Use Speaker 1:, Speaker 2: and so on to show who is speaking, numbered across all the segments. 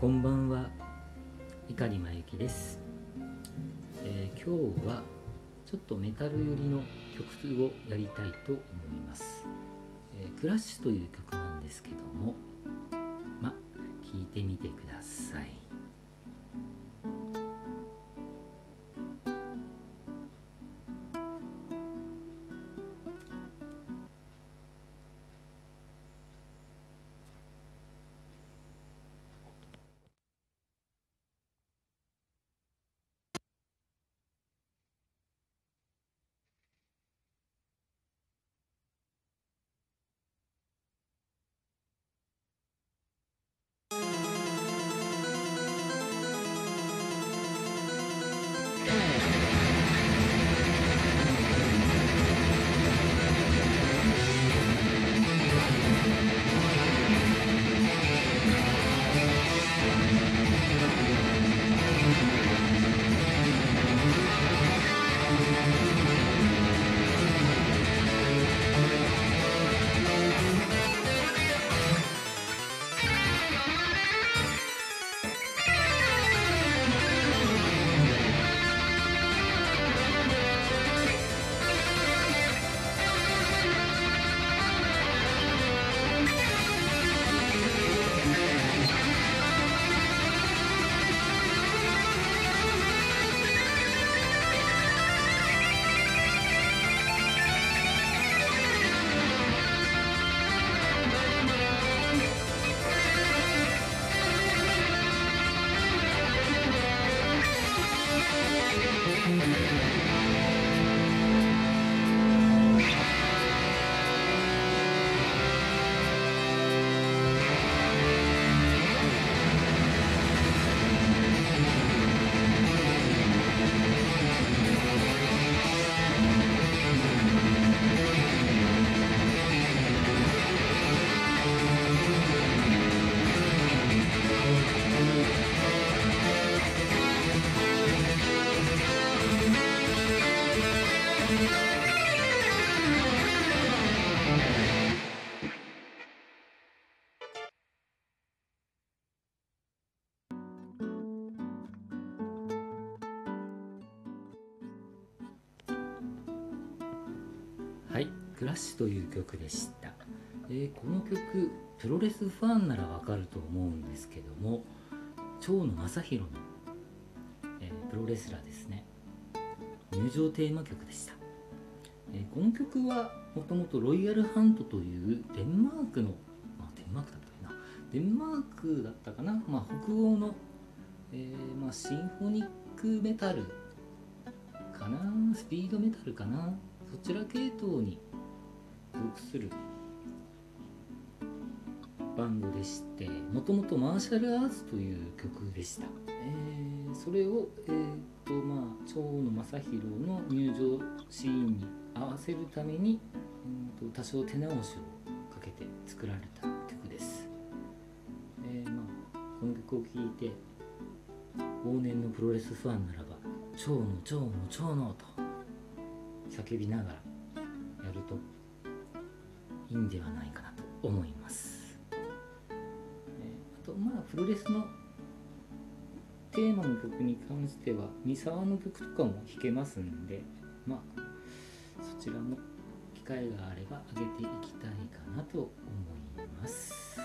Speaker 1: こんばんは。碇真由紀です、えー今日はちょっとメタル寄りの曲をやりたいと思います、えークラッシュという曲なんですけどもはい「クラッシュ」という曲でした、えーこの曲プロレスファンならわかると思うんですけども蝶野正宏の、えープロレスラーですね。入場テーマ曲でした、えーこの曲はもともとロイヤルハントというデンマークの、まあ、デンマークだったっけな。デンマークだったかな、まあ、北欧の、えーまあ、シンフォニックメタルかな。スピードメタルかな。そちら系統に属するバンドでしてもともとマーシャルアーツという曲でした、えーそれを、えーとまあ、蝶野正宏の入場シーンに合わせるために、うんと多少手直しをかけて作られた曲です、えーまあ、この曲を聴いて往年のプロレスファンならば「蝶野蝶野蝶野」と叫びながらやるといいんではないかなと思います、あとまあプロレスのテーマの曲に関しては三沢の曲とかも弾けますんでまあそちらも機会があれば上げていきたいかなと思います。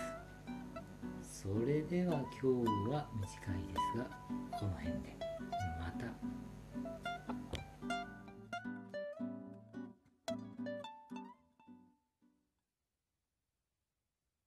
Speaker 1: それでは今日は短いですがこの辺でまた。